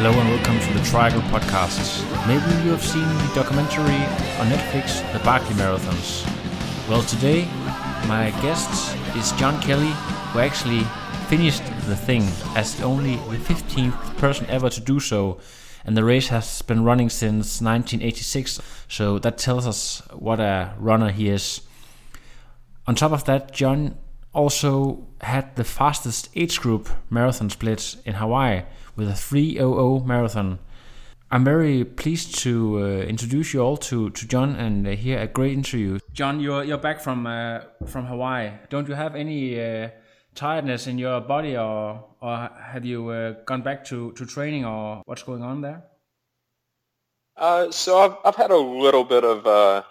Hello and welcome to the Triangle Podcast. Maybe you have seen the documentary on Netflix, The Barkley Marathons. Well, today my guest is John Kelly, who actually finished the thing as only the 15th person ever to do so. And the race has been running since 1986, so that tells us what a runner he is. On top of that, John also had the fastest age group marathon split in Hawaii with a 300 marathon. I'm very pleased to uh, introduce you all to, to John and uh, hear a great interview. John, you're you're back from uh, from Hawaii. Don't you have any uh, tiredness in your body, or or have you uh, gone back to, to training, or what's going on there? Uh, so I've I've had a little bit of a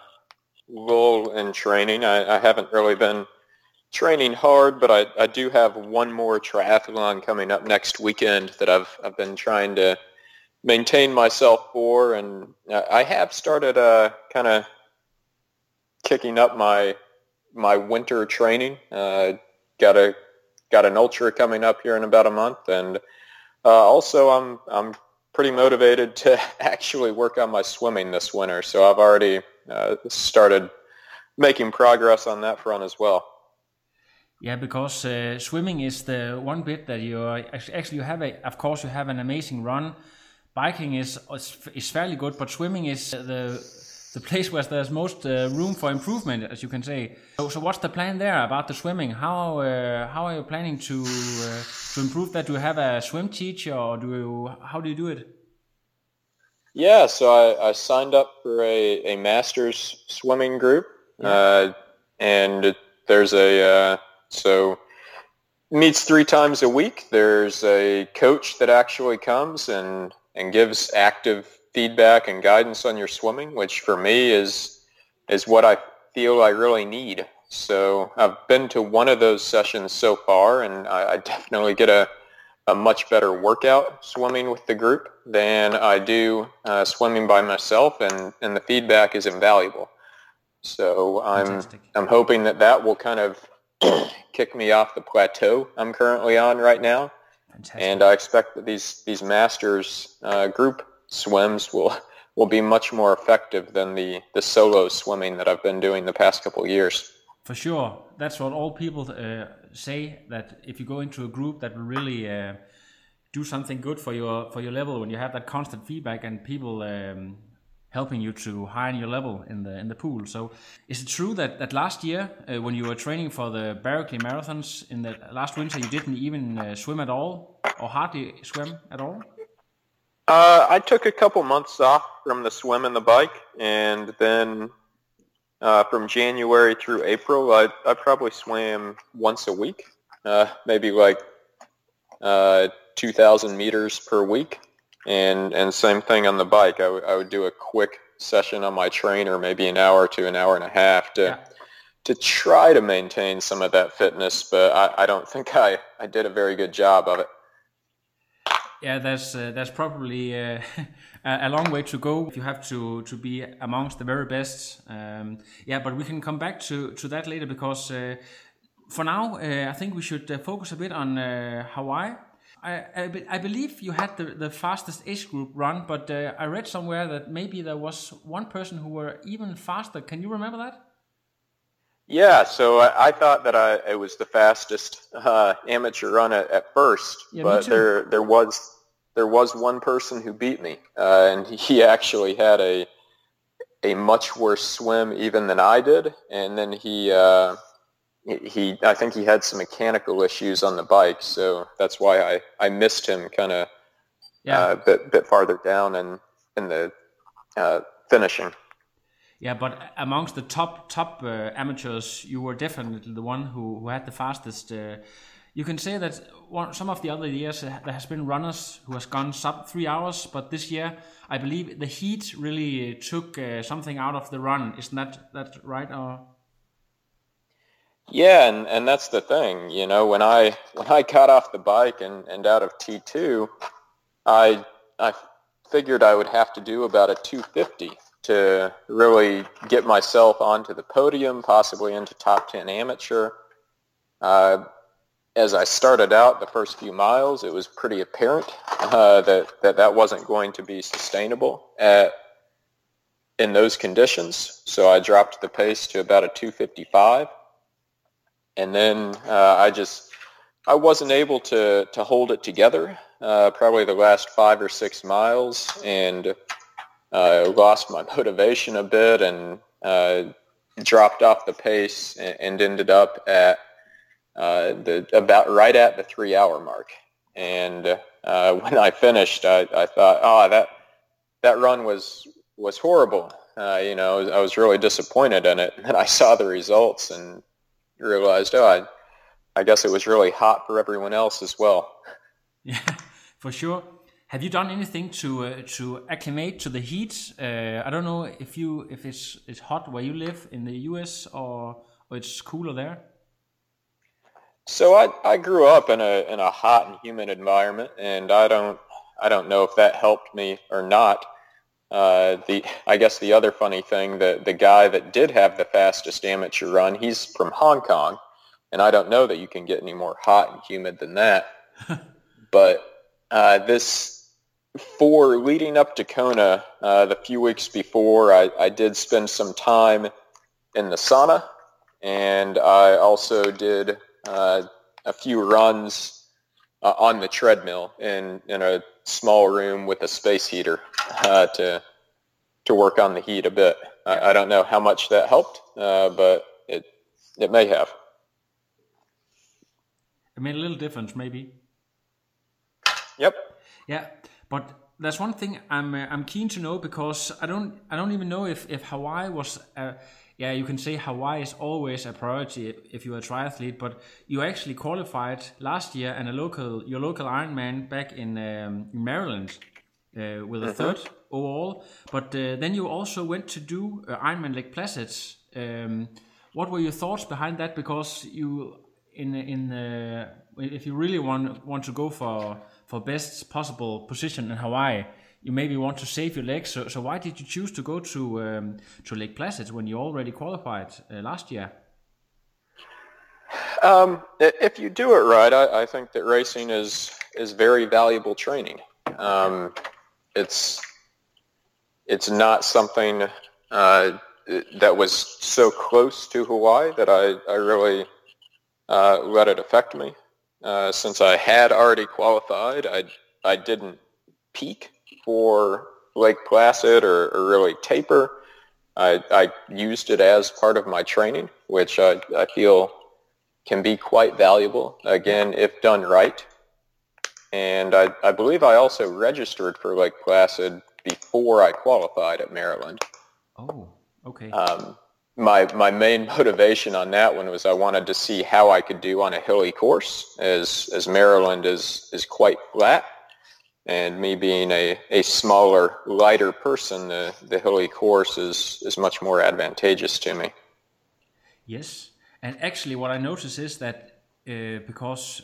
lull in training. I, I haven't really been training hard, but I, I do have one more triathlon coming up next weekend that I've I've been trying to maintain myself for, and I have started uh, kind of kicking up my my winter training. Uh, got a got an ultra coming up here in about a month, and uh, also I'm I'm pretty motivated to actually work on my swimming this winter. So I've already uh, started making progress on that front as well. Yeah, because uh, swimming is the one bit that you actually you have a of course you have an amazing run. Biking is is fairly good, but swimming is the the place where there's most uh, room for improvement, as you can say. So, so what's the plan there about the swimming? How uh, how are you planning to uh, to improve that? Do you have a swim teacher, or do you how do you do it? Yeah, so I, I signed up for a, a master's swimming group, yeah. Uh, and there's a uh, so meets three times a week. There's a coach that actually comes and and gives active feedback and guidance on your swimming, which for me is is what I feel I really need. So I've been to one of those sessions so far, and I, I definitely get a a much better workout swimming with the group than I do uh, swimming by myself, and, and the feedback is invaluable. So I'm Fantastic. I'm hoping that that will kind of kick me off the plateau I'm currently on right now. Fantastic. And I expect that these these masters uh, group swims will will be much more effective than the the solo swimming that I've been doing the past couple of years. For sure, that's what all people uh, say. That if you go into a group, that will really uh, do something good for your for your level when you have that constant feedback and people um, helping you to highen your level in the in the pool. So, is it true that that last year uh, when you were training for the Barkley marathons in the last winter, you didn't even uh, swim at all or hardly swim at all? Uh, I took a couple months off from the swim and the bike, and then uh, from January through April, I I probably swam once a week, uh, maybe like uh, 2,000 meters per week. And and same thing on the bike. I, w- I would do a quick session on my trainer, maybe an hour to an hour and a half to yeah. to try to maintain some of that fitness. But I, I don't think I, I did a very good job of it. Yeah, that's uh, that's probably uh, a long way to go if you have to to be amongst the very best. Um, yeah, but we can come back to to that later because uh, for now uh, I think we should uh, focus a bit on uh, Hawaii I, I, I, believe you had the, the fastest age group run, but uh, I read somewhere that maybe there was one person who were even faster. Can you remember that? Yeah, so I, I thought that I it was the fastest uh, amateur run at, at first, yeah, but there there was there was one person who beat me, uh, and he actually had a a much worse swim even than I did, and then he uh, he I think he had some mechanical issues on the bike, so that's why I, I missed him kind of yeah. uh, bit bit farther down in in the uh, finishing. Yeah, but amongst the top top uh, amateurs, you were definitely the one who, who had the fastest. Uh, you can say that one, some of the other years uh, there has been runners who has gone sub three hours, but this year I believe the heat really took uh, something out of the run. Isn't that that right? Or yeah, and, and that's the thing. You know, when I when I got off the bike and, and out of T two, I I figured I would have to do about a 250 to really get myself onto the podium, possibly into top 10 amateur. Uh, as I started out the first few miles, it was pretty apparent uh, that, that that wasn't going to be sustainable at, in those conditions. So I dropped the pace to about a 255. And then uh, I just, I wasn't able to, to hold it together uh, probably the last five or six miles and uh, lost my motivation a bit and uh, dropped off the pace and, ended up at uh, the about right at the three hour mark. And when I finished, I, I thought, oh, that that run was was horrible. Uh, you know, I was really disappointed in it. And I saw the results and realized, oh, I, I guess it was really hot for everyone else as well. Yeah, for sure. Have you done anything to uh, to acclimate to the heat? Uh, I don't know if you if it's it's hot where you live in the U.S. or or it's cooler there. So I I grew up in a in a hot and humid environment, and I don't I don't know if that helped me or not. Uh, the I guess the other funny thing that the guy that did have the fastest amateur run, he's from Hong Kong, and I don't know that you can get any more hot and humid than that. but uh, this for leading up to Kona, uh, the few weeks before, I, I did spend some time in the sauna, and I also did uh, a few runs uh, on the treadmill in, in a small room with a space heater uh, to to work on the heat a bit. I, I don't know how much that helped, uh, but it it may have. It made a little difference, maybe. Yep. Yeah. But there's one thing I'm uh, I'm keen to know because I don't I don't even know if if Hawaii was uh, yeah you can say Hawaii is always a priority if you're a triathlete but you actually qualified last year and a local your local Ironman back in, um, Maryland uh, with a mm-hmm. third overall but uh, then you also went to do uh, Ironman Lake Placid. Um, what were your thoughts behind that because you in in uh, if you really want want to go for for best possible position in Hawaii, you maybe want to save your legs. So, so why did you choose to go to um, to Lake Placid when you already qualified uh, last year? Um, if you do it right, I, I, think that racing is is very valuable training. Um, it's it's not something uh, that was so close to Hawaii that I, I really uh, let it affect me. Uh, since I had already qualified, I, I didn't peak for Lake Placid or, or really taper. I, I used it as part of my training, which I, I feel can be quite valuable, again, if done right. And I, I believe I also registered for Lake Placid before I qualified at Maryland. Oh, okay. Um, my my main motivation on that one was I wanted to see how I could do on a hilly course, as as Maryland is is quite flat, and me being a, a smaller, lighter person, the the hilly course is is much more advantageous to me. Yes, and actually, what I notice is that uh, because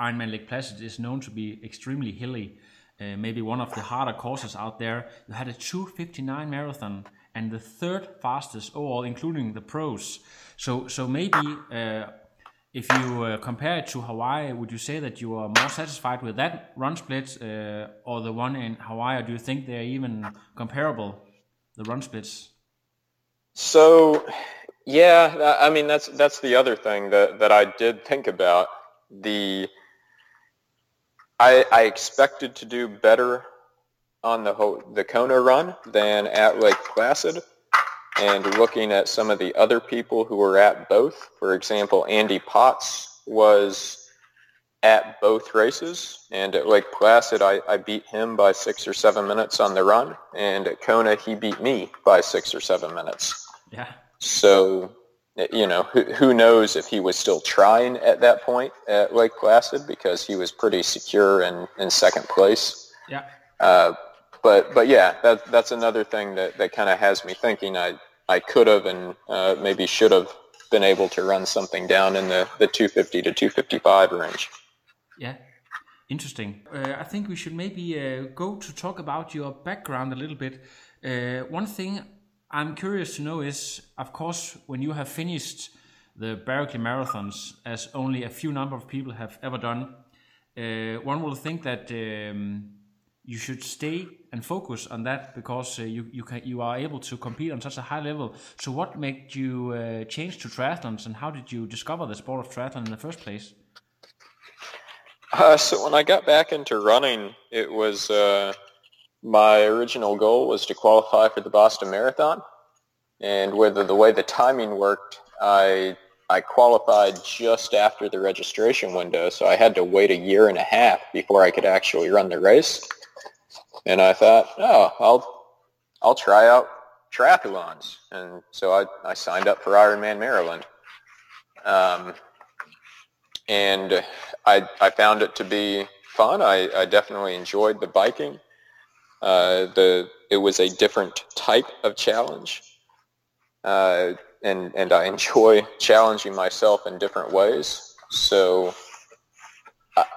Ironman Lake Placid is known to be extremely hilly, uh, maybe one of the harder courses out there, you had a 259 marathon and the third fastest overall, including the pros. So, so maybe uh, if you uh, compare it to Hawaii, would you say that you are more satisfied with that run split uh, or the one in Hawaii? Or do you think they're even comparable, the run splits? So, yeah, I mean that's that's the other thing that that I did think about. The I, I expected to do better on the whole, the Kona run than at Lake Placid. And looking at some of the other people who were at both, for example, Andy Potts was at both races. And at Lake Placid, I, I beat him by six or seven minutes on the run. And at Kona, he beat me by six or seven minutes. Yeah. So, you know, who, who knows if he was still trying at that point at Lake Placid because he was pretty secure in, in second place. Yeah. Uh, but but yeah, that that's another thing that, that kind of has me thinking I I could have and uh, maybe should have been able to run something down in the, the 250 to 255 range. Yeah, interesting. Uh, I think we should maybe uh, go to talk about your background a little bit. Uh, one thing I'm curious to know is, of course, when you have finished the Barkley marathons, as only a few number of people have ever done, uh, one will think that um, you should stay and focus on that because uh, you you can you are able to compete on such a high level. So, what made you uh, change to triathlons, and how did you discover the sport of triathlon in the first place? Uh, so when I got back into running, it was uh, my original goal was to qualify for the Boston Marathon, and with the way the timing worked, I I qualified just after the registration window, so I had to wait a year and a half before I could actually run the race. And I thought, oh, I'll I'll try out triathlons, and so I, I signed up for Ironman Maryland. Um, and I, I found it to be fun. I, I definitely enjoyed the biking. Uh, the it was a different type of challenge, uh, and and I enjoy challenging myself in different ways. So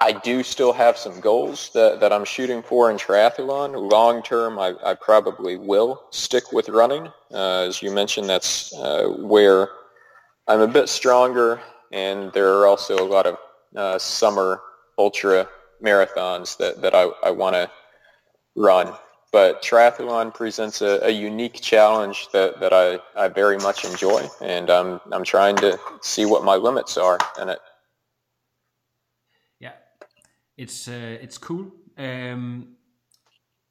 I, do still have some goals that, that I'm shooting for in triathlon. Long term, I, I probably will stick with running. Uh, as you mentioned, that's uh, where I'm a bit stronger and there are also a lot of uh, summer ultra marathons that, that I, I want to run. But triathlon presents a, a, unique challenge that, that I, I very much enjoy, and I'm, I'm trying to see what my limits are in it. It's, uh, it's cool. Um,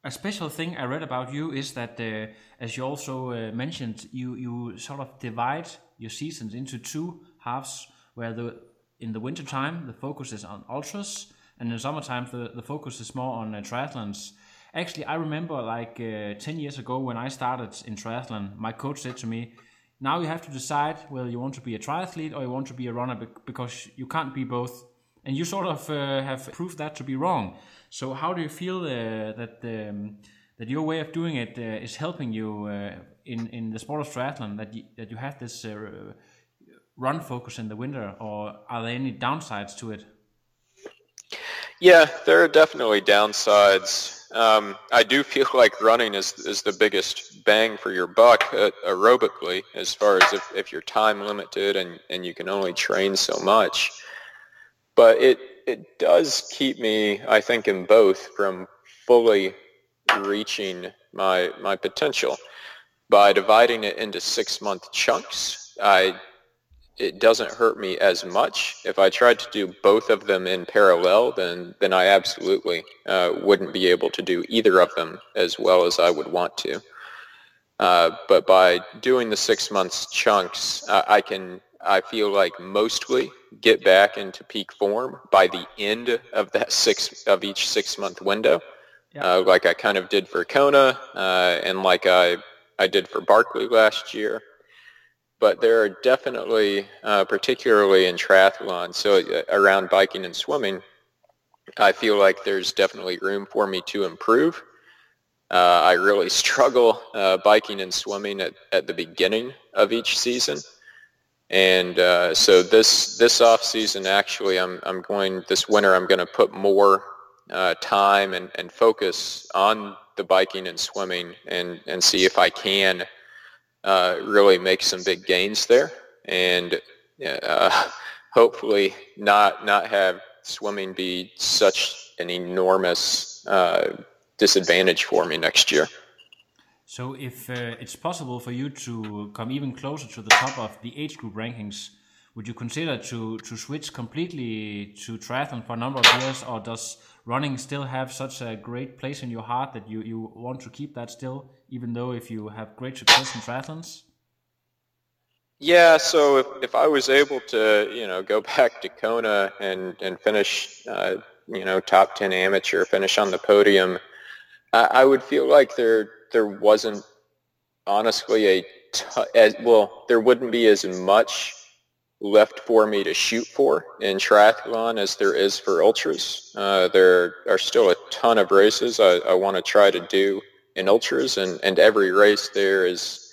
a special thing I read about you is that, uh, as you also uh, mentioned, you, you sort of divide your seasons into two halves where the in the winter time the focus is on ultras, and in the summertime the, the focus is more on uh, triathlons. Actually, I remember like uh, 10 years ago when I started in triathlon, my coach said to me, now you have to decide whether you want to be a triathlete or you want to be a runner because you can't be both. And you sort of uh, have proved that to be wrong. So how do you feel uh, that um, that your way of doing it uh, is helping you uh, in in the sport of triathlon? That you, that you have this uh, run focus in the winter, or are there any downsides to it? Yeah, there are definitely downsides. Um, I do feel like running is is the biggest bang for your buck uh, aerobically, as far as if, if you're time limited and, and you can only train so much. But it it does keep me, I think, in both from fully reaching my my potential by dividing it into six month chunks. I it doesn't hurt me as much. If I tried to do both of them in parallel, then then I absolutely uh, wouldn't be able to do either of them as well as I would want to. Uh, but by doing the six months chunks, uh, I can I feel like mostly get back into peak form by the end of that six of each six month window, yeah. Uh, like I kind of did for Kona uh, and like I I did for Barkley last year but there are definitely, uh, particularly in triathlon, so uh, around biking and swimming, I feel like there's definitely room for me to improve. Uh, I really struggle uh, biking and swimming at, at the beginning of each season. And uh, so this this off season, actually, I'm I'm going this winter. I'm going to put more uh, time and, and focus on the biking and swimming, and and see if I can uh, really make some big gains there, and uh, hopefully not not have swimming be such an enormous uh, disadvantage for me next year. So, if uh, it's possible for you to come even closer to the top of the age group rankings, would you consider to to switch completely to triathlon for a number of years, or does running still have such a great place in your heart that you, you want to keep that still, even though if you have great success in triathlons? Yeah, so if, if I was able to, you know, go back to Kona and, and finish, uh, you know, top 10 amateur, finish on the podium, I, I would feel like there there wasn't honestly a t- as, well, there wouldn't be as much left for me to shoot for in triathlon as there is for ultras. Uh, there are still a ton of races I, I want to try to do in ultras, and, and every race there is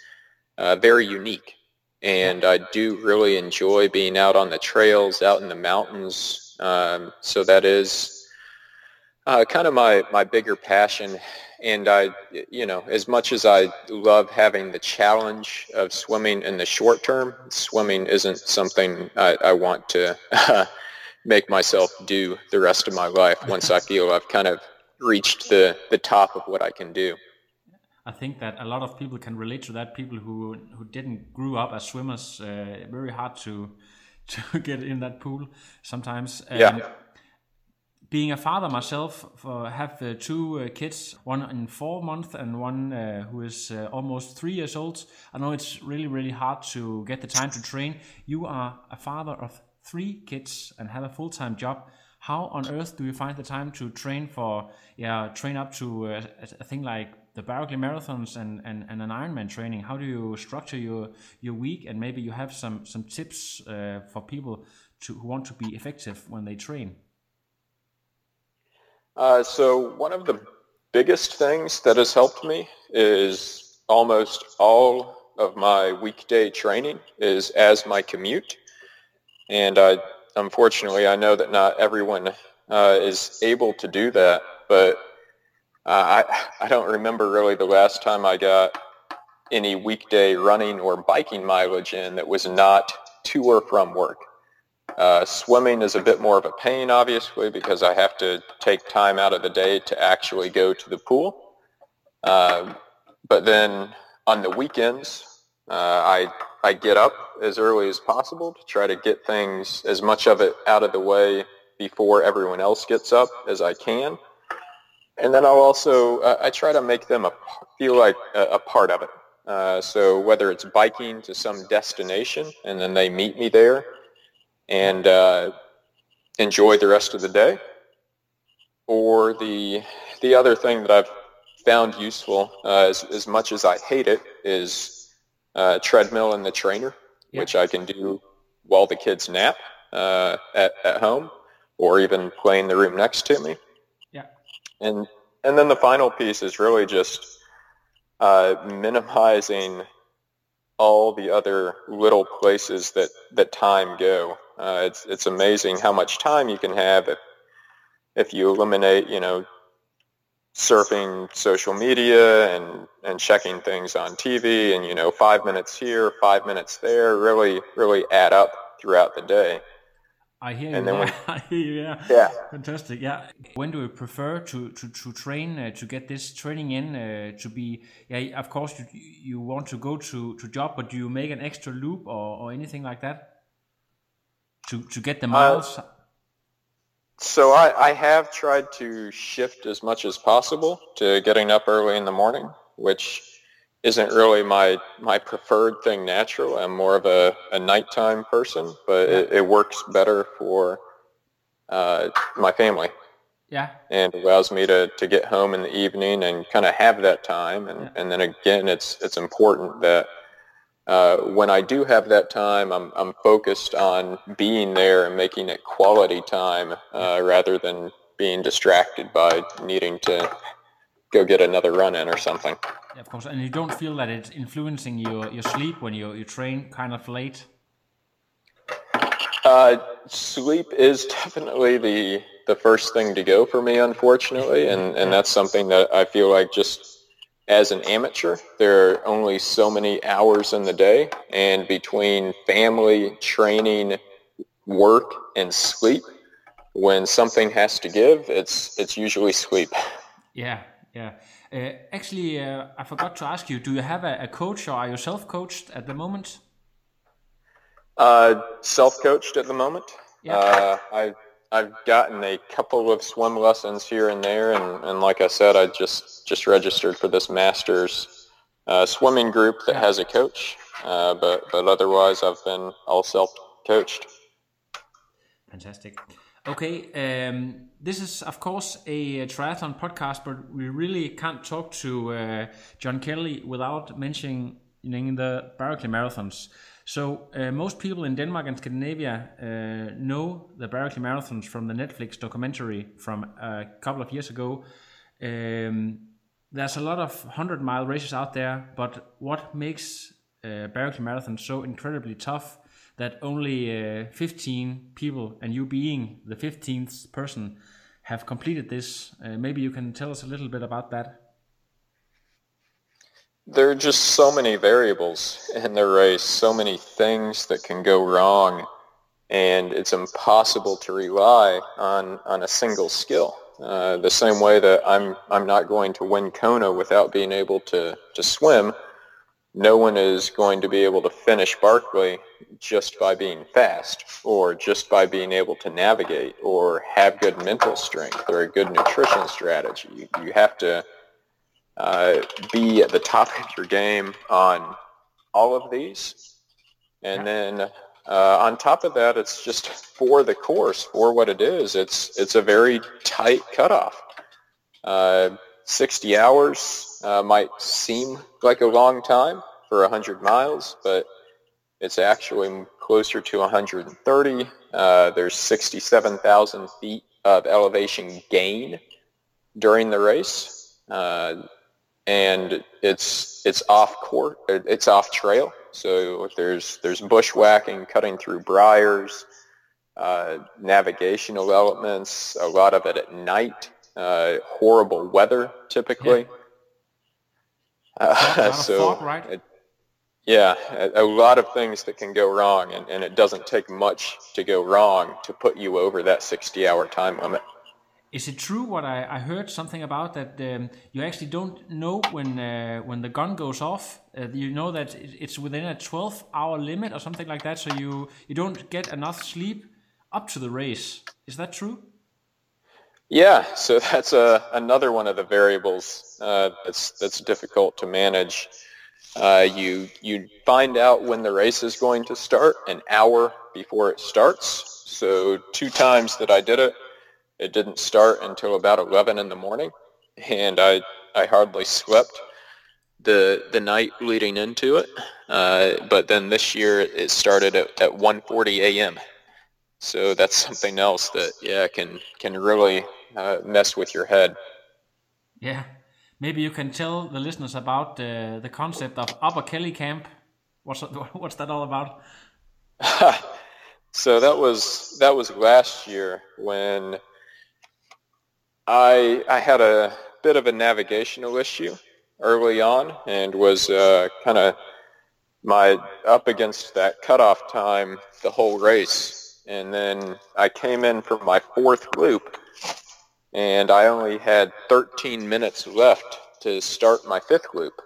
uh, very unique. And I do really enjoy being out on the trails, out in the mountains. Um, so that is uh, kind of my, my bigger passion and I, you know, as much as I love having the challenge of swimming in the short term, swimming isn't something I, I want to make myself do the rest of my life once I feel I've kind of reached the, the top of what I can do. I think that a lot of people can relate to that. People who who didn't grew up as swimmers, uh, very hard to to get in that pool sometimes. Um, yeah being a father myself, for have uh, two uh, kids, one in four months and one uh, who is uh, almost three years old. I know it's really, really hard to get the time to train. You are a father of three kids and have a full time job. How on earth do you find the time to train for, yeah, train up to uh, a thing like the Barkley Marathons and, and, and an Ironman training? How do you structure your, your week? And maybe you have some, some tips uh, for people to, who want to be effective when they train. Uh, so one of the biggest things that has helped me is almost all of my weekday training is as my commute. And I, unfortunately, I know that not everyone uh, is able to do that, but uh, I, I don't remember really the last time I got any weekday running or biking mileage in that was not to or from work. Uh, swimming is a bit more of a pain, obviously, because I have to take time out of the day to actually go to the pool. Uh, but then on the weekends, uh, I, I get up as early as possible to try to get things, as much of it out of the way before everyone else gets up as I can. And then I'll also, uh, I try to make them a, feel like a, a part of it. Uh, so whether it's biking to some destination and then they meet me there, and uh, enjoy the rest of the day. Or the the other thing that I've found useful, uh, as, as much as I hate it, is uh, treadmill and the trainer, yeah. which I can do while the kids nap uh, at, at home or even play in the room next to me. Yeah. And and then the final piece is really just uh, minimizing all the other little places that, that time go. Uh, it's it's amazing how much time you can have if if you eliminate you know surfing social media and and checking things on TV and you know five minutes here, five minutes there really really add up throughout the day. I hear and you. Then when, I hear you. Yeah. Yeah. Fantastic. Yeah. When do you prefer to to to train uh, to get this training in uh, to be? Yeah. Of course, you you want to go to to job, but do you make an extra loop or or anything like that? To to get the miles? Uh, so I, I have tried to shift as much as possible to getting up early in the morning, which isn't really my my preferred thing naturally. I'm more of a, a nighttime person, but it, it works better for uh, my family. Yeah. And allows me to, to get home in the evening and kind of have that time. And, yeah. and then again, it's it's important that uh, when I do have that time, I'm, I'm focused on being there and making it quality time uh, rather than being distracted by needing to go get another run in or something. Yeah, of course, and you don't feel that it's influencing your, your sleep when you, you train kind of late? Uh, sleep is definitely the the first thing to go for me, unfortunately, and, and that's something that I feel like just as an amateur, there are only so many hours in the day, and between family, training, work, and sleep, when something has to give, it's it's usually sleep. Yeah, yeah. Uh, actually, uh, I forgot to ask you: Do you have a, a coach, or are you self-coached at the moment? Uh, self-coached at the moment. Yeah. Uh, I I've gotten a couple of swim lessons here and there, and, and like I said, I just just registered for this Masters uh, swimming group that has a coach. Uh, but but otherwise, I've been all self-coached. Fantastic. Okay, um, this is of course a, triathlon podcast, but we really can't talk to uh, John Kelly without mentioning the Barkley marathons. So uh, most people in Denmark and Scandinavia uh, know the Barkley marathons from the Netflix documentary from a couple of years ago. Um, there's a lot of 100 mile races out there, but what makes uh, Marathon so incredibly tough that only uh, 15 people, and you being the 15th person, have completed this. Uh, maybe you can tell us a little bit about that. There are just so many variables in the race, so many things that can go wrong, and it's impossible to rely on, on a single skill. Uh, the same way that I'm I'm not going to win Kona without being able to, to swim, no one is going to be able to finish Barkley just by being fast or just by being able to navigate or have good mental strength or a good nutrition strategy. You, you have to uh, be at the top of your game on all of these. And then uh, on top of that, it's just for the course, for what it is. It's it's a very tight cutoff. Uh, 60 hours uh, might seem like a long time for 100 miles, but it's actually closer to 130. Uh, there's 67,000 feet of elevation gain during the race, uh, and it's it's off court, it's off trail. So there's there's bushwhacking, cutting through briars, uh, navigational elements, a lot of it at night, uh, horrible weather typically. Yeah. Uh, so right? it, yeah, a, a, lot of things that can go wrong, and, and it doesn't take much to go wrong to put you over that 60-hour time limit. Is it true what I, I heard something about that um, you actually don't know when uh, when the gun goes off? Uh, you know that it's within a 12 hour limit or something like that, so you you don't get enough sleep up to the race. Is that true? Yeah, so that's a, another one of the variables uh, that's that's difficult to manage. Uh, you you find out when the race is going to start an hour before it starts. So two times that I did it, it didn't start until about 11 in the morning, and I, I hardly slept the the night leading into it. Uh, but then this year it started at, at 1:40 a.m. So that's something else that yeah can can really uh, mess with your head. Yeah, maybe you can tell the listeners about uh, the concept of Upper Kelly Camp. What's what's that all about? so that was that was last year when I I had a bit of a navigational issue early on and was uh, kind of my up against that cutoff time the whole race. And then I came in for my fourth loop and I only had 13 minutes left to start my fifth loop.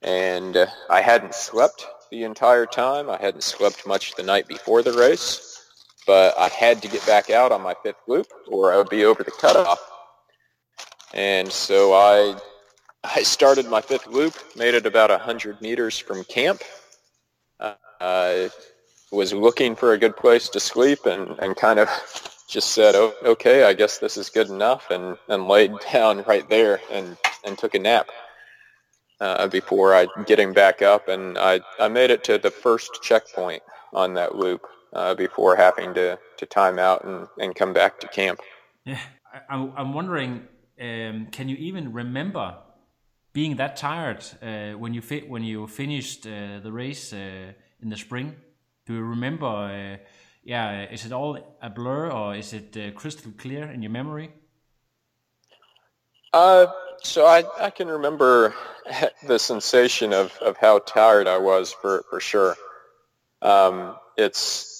And uh, I hadn't slept the entire time. I hadn't slept much the night before the race but I had to get back out on my fifth loop or I would be over the cutoff. And so I I started my fifth loop, made it about 100 meters from camp. Uh, I was looking for a good place to sleep and, and kind of just said, oh, okay, I guess this is good enough, and, and laid down right there and, and took a nap uh, before I getting back up. And I, I made it to the first checkpoint on that loop uh, before having to, to time out and, and come back to camp. Yeah, I, I'm wondering, um, can you even remember being that tired uh, when you fi- when you finished uh, the race uh, in the spring? Do you remember? Uh, yeah, is it all a blur or is it uh, crystal clear in your memory? Uh, so I, I can remember the sensation of, of how tired I was for, for sure. Um, it's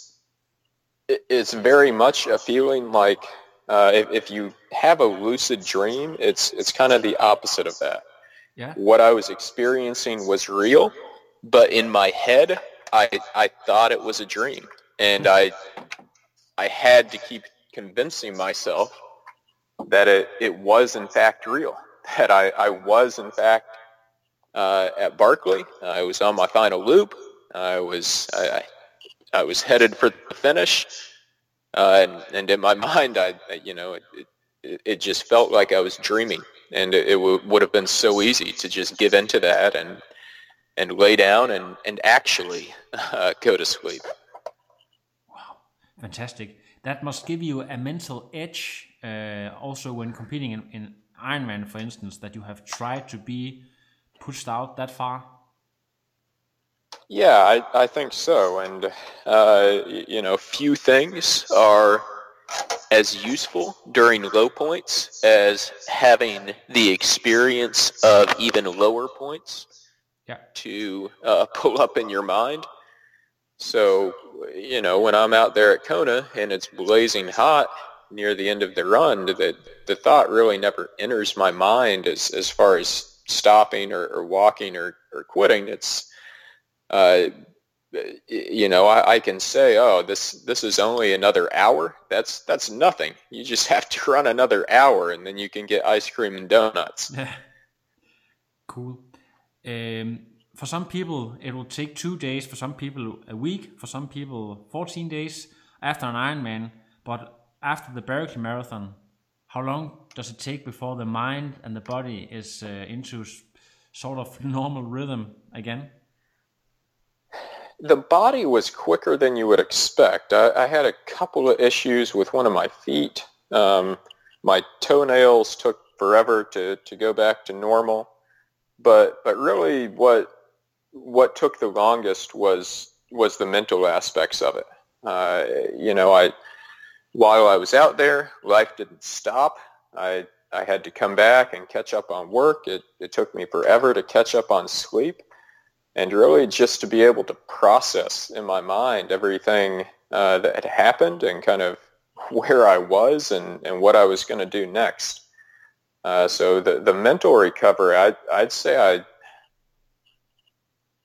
it's very much a feeling like uh, if, if you have a lucid dream, it's it's kind of the opposite of that. Yeah. What I was experiencing was real, but in my head, I I thought it was a dream, and I I had to keep convincing myself that it, it was in fact real, that I, I was in fact uh, at Barkley. I was on my final loop. I was I, I was headed for the finish, uh, and, and in my mind, I you know it, it, it just felt like I was dreaming, and it, it w- would have been so easy to just give into that and and lay down and and actually uh, go to sleep. Wow, fantastic! That must give you a mental edge, uh, also when competing in, in Ironman, for instance, that you have tried to be pushed out that far. Yeah, I, I think so. And, uh, you know, few things are as useful during low points as having the experience of even lower points yeah. to uh, pull up in your mind. So, you know, when I'm out there at Kona and it's blazing hot near the end of the run, the, the thought really never enters my mind as, as far as stopping or, or walking or, or quitting. It's, uh, you know, I, I, can say, oh, this this is only another hour. That's that's nothing. You just have to run another hour, and then you can get ice cream and donuts. cool. Um, for some people, it will take two days. For some people, a week. For some people, 14 days after an Ironman. But after the Barkley Marathon, how long does it take before the mind and the body is uh, into sort of normal rhythm again? The body was quicker than you would expect. I, I had a couple of issues with one of my feet. Um, my toenails took forever to, to go back to normal. But but really what what took the longest was was the mental aspects of it. Uh, you know, I while I was out there, life didn't stop. I I had to come back and catch up on work. It it took me forever to catch up on sleep and really just to be able to process in my mind everything uh, that had happened and kind of where I was and, and what I was going to do next. Uh, so the, the mental recovery, I, I'd say I,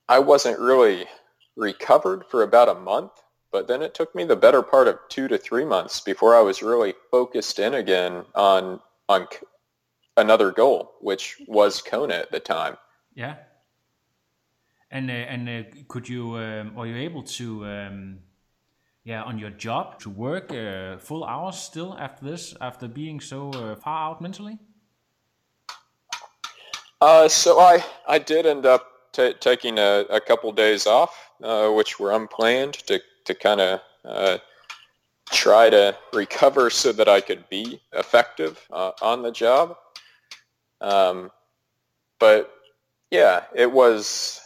I wasn't really recovered for about a month, but then it took me the better part of two to three months before I was really focused in again on, on another goal, which was Kona at the time. Yeah. And uh, and uh, could you um, are you able to um, yeah on your job to work uh, full hours still after this after being so uh, far out mentally? Uh, so I I did end up taking a, a couple days off, uh, which were unplanned to to kind of try to recover so that I could be effective on the job. Um, but yeah, it was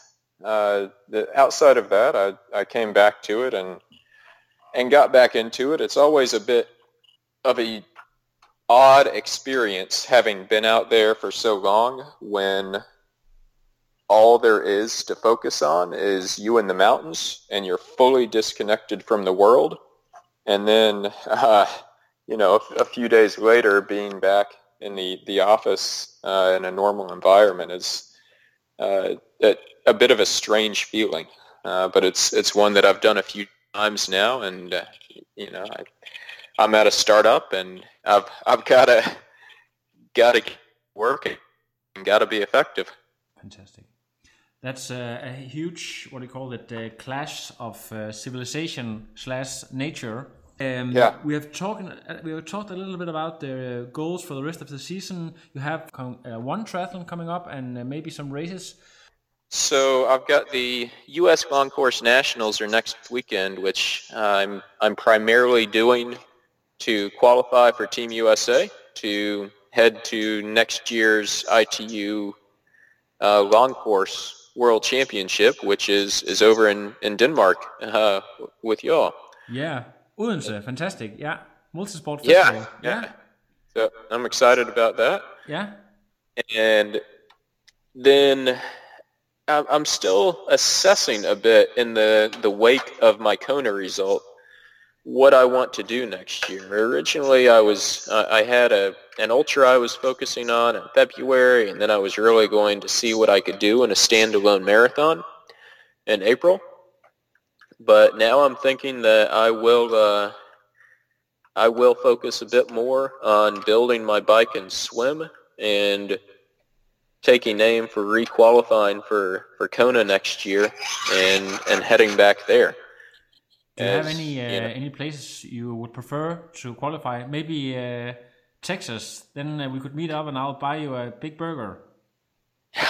uh, the, outside of that, I, I came back to it and and got back into it. It's always a bit of a odd experience having been out there for so long when all there is to focus on is you in the mountains and you're fully disconnected from the world. And then, uh, you know, a, a, few days later, being back in the, the office uh, in a normal environment is uh, it, a bit of a strange feeling, uh, but it's it's one that I've done a few times now, and uh, you know I, I'm at a startup, and I've I've got to got to work and got to be effective. Fantastic. That's a, a, huge what do you call it? A clash of uh, civilization slash nature. Um, yeah. We have talked. Uh, we have talked a little bit about the goals for the rest of the season. You have uh, one triathlon coming up, and uh, maybe some races. So I've got the U.S. Long Course Nationals are next weekend, which I'm I'm primarily doing to qualify for Team USA to head to next year's ITU uh, Long Course World Championship, which is is over in in Denmark uh, with y'all. Yeah, Odense, fantastic. Yeah, multisport festival. Yeah, yeah. So I'm excited about that. Yeah. And then I'm still assessing a bit in the, the wake of my Kona result what I want to do next year. Originally, I was uh, I had a an ultra I was focusing on in February, and then I was really going to see what I could do in a standalone marathon in April. But now I'm thinking that I will uh, I will focus a bit more on building my bike and swim and taking name for requalifying for, for Kona next year and, and heading back there. Do you As, have any uh, you know, any places you would prefer to qualify? Maybe uh, Texas. Then uh, we could meet up and I'll buy you a big burger.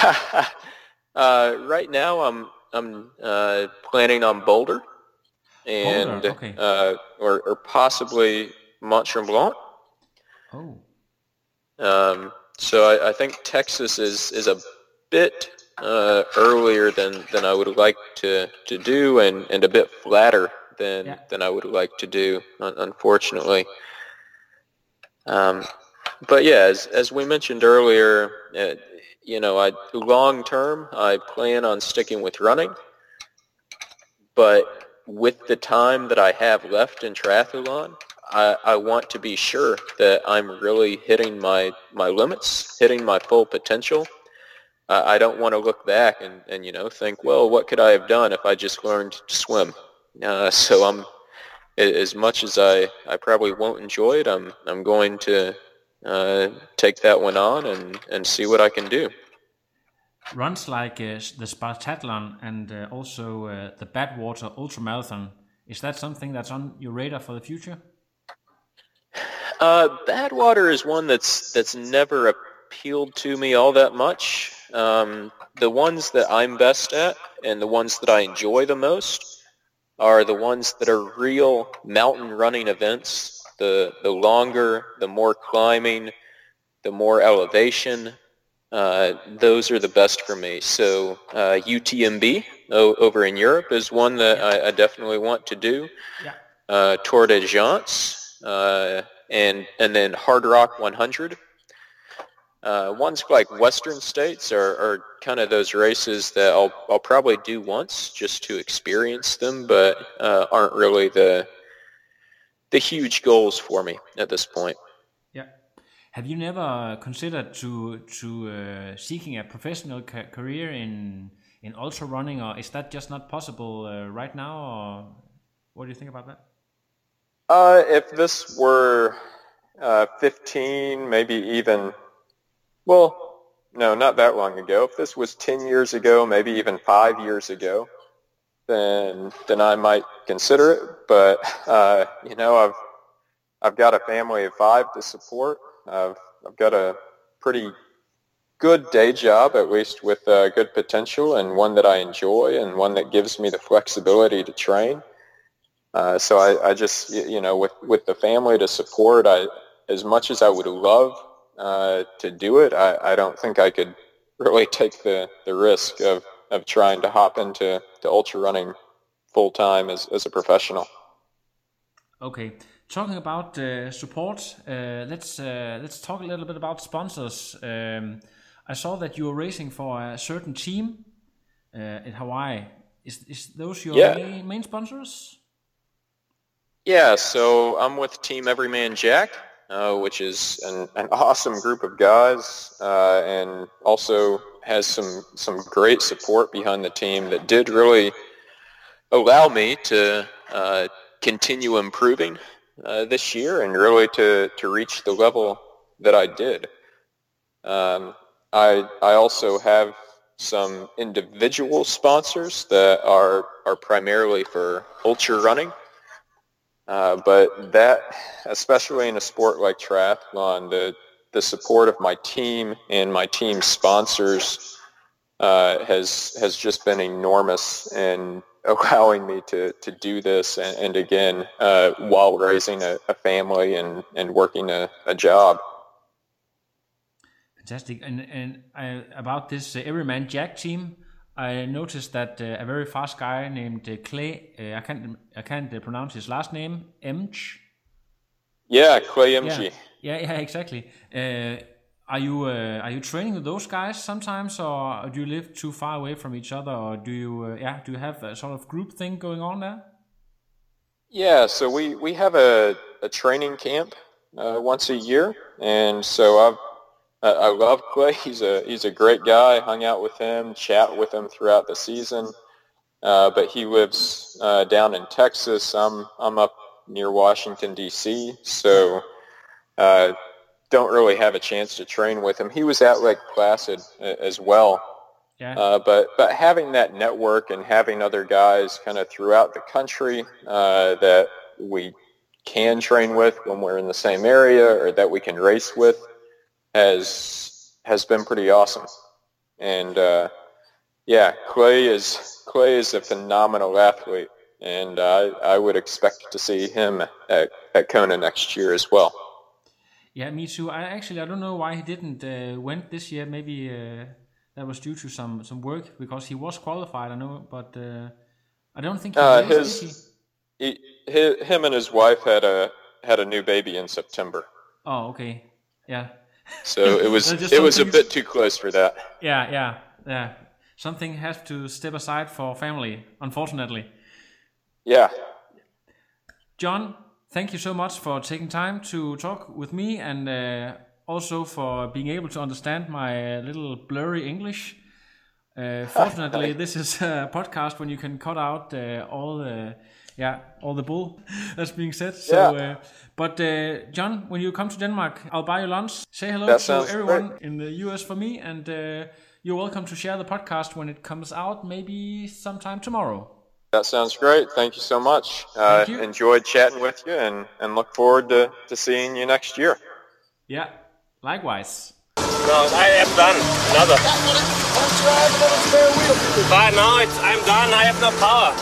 Uh, right now, I'm I'm uh, planning on Boulder, and Boulder, okay. Uh, or or possibly Mont Tremblant. Oh. Um, so I, I, think Texas is, is a bit uh, earlier than, than I would like to, to do and, and a bit flatter than, yeah. than I would like to do, unfortunately. Um, but yeah, as, as we mentioned earlier, uh, you know, I long term, I plan on sticking with running. But with the time that I have left in triathlon, I, I want to be sure that I'm really hitting my, my limits, hitting my full potential. Uh, I don't want to look back and, and, you know, think, well, what could I have done if I just learned to swim? Uh, so I'm, as much as I, I probably won't enjoy it, I'm, I'm going to uh, take that one on and, and see what I can do. Runs like uh, the Spartathlon and uh, also uh, the Badwater Ultramarathon, is that something that's on your radar for the future? Uh, Badwater is one that's that's never appealed to me all that much. Um, the ones that I'm best at and the ones that I enjoy the most are the ones that are real mountain running events. The the longer, the more climbing, the more elevation. Uh, those are the best for me. So uh, UTMB over in Europe is one that I, I definitely want to do. Yeah. Uh, Tour de uh, and and then Hardrock 100. Uh, ones like Western States are, are kind of those races that I'll I'll probably do once just to experience them, but uh, aren't really the the huge goals for me at this point. Yeah. Have you never considered to to uh, seeking a professional ca career in in ultra running, or is that just not possible uh, right now? Or what do you think about that? Uh, if this were uh, 15, maybe even, well, no, not that long ago. If this was 10 years ago, maybe even five years ago, then then I might consider it. But uh, you know, I've I've got a family of five to support. I've I've got a pretty good day job, at least with uh, good potential, and one that I enjoy, and one that gives me the flexibility to train. Uh, so I, I just, you know, with, with the family to support, I, as much as I would love uh, to do it, I, I don't think I could really take the, the risk of, of trying to hop into to ultra running full time as, as a professional. Okay, talking about uh, support, uh, let's uh, let's talk a little bit about sponsors. Um, I saw that you were racing for a certain team uh, in Hawaii. Is is those your yeah. main, main sponsors? Yeah, so I'm with Team Everyman Jack, uh, which is an, an, awesome group of guys, uh, and also has some some great support behind the team that did really allow me to uh, continue improving uh, this year and really to to reach the level that I did. Um, I I also have some individual sponsors that are are primarily for ultra running. Uh, but that, especially in a sport like triathlon, the the support of my team and my team sponsors uh, has has just been enormous in allowing me to, to do this and, and again uh, while raising a, a, family and, and working a, a job. Fantastic. And and uh, about this uh, Everyman Jack team, I noticed that uh, a very fast guy named uh, Clay, uh, I can't I can't uh, pronounce his last name, Emch. Yeah, Clay Emch. Yeah, yeah, yeah, exactly. Uh, are you uh, are you training with those guys sometimes, or do you live too far away from each other, or do you yeah do you have a sort of group thing going on there? Yeah, so we we have a a training camp once a year, and so I've I love Clay. He's a he's a great guy. Hung out with him, chat with him throughout the season. Uh, but he lives uh, down in Texas. I'm I'm up near Washington D.C. So uh, don't really have a chance to train with him. He was at Lake Placid as well. Yeah. Uh, but but having that network and having other guys kind of throughout the country uh, that we can train with when we're in the same area or that we can race with has has been pretty awesome. And uh, yeah, Clay is Clay is a phenomenal athlete, and I I would expect to see him at, at Kona next year as well. Yeah, me too. I actually I don't know why he didn't uh, went this year. Maybe uh, that was due to some some work because he was qualified. I know, but uh, I don't think he Uh, his-? He, him and his wife had a had a new baby in September, Oh, okay. Yeah. So it was That's just it was a bit too close for that. Yeah, yeah, yeah. Something has to step aside for family, unfortunately. Yeah, John, thank you so much for taking time to talk with me and uh, also for being able to understand my little blurry English. Uh, fortunately, this is a podcast when you can cut out uh, all the yeah all the bull that's being said. So, Yeah. uh, but uh, John, when you come to Denmark, I'll buy you lunch. Say hello That to sounds everyone in the US for me, and uh, you're welcome to share the podcast when it comes out, maybe sometime tomorrow. that sounds great. Thank you so much. Uh, you. enjoyed chatting with you, and and look forward to to seeing you next year. Yeah, likewise. No, I am done. Another. But now it's, I'm done. I have no power.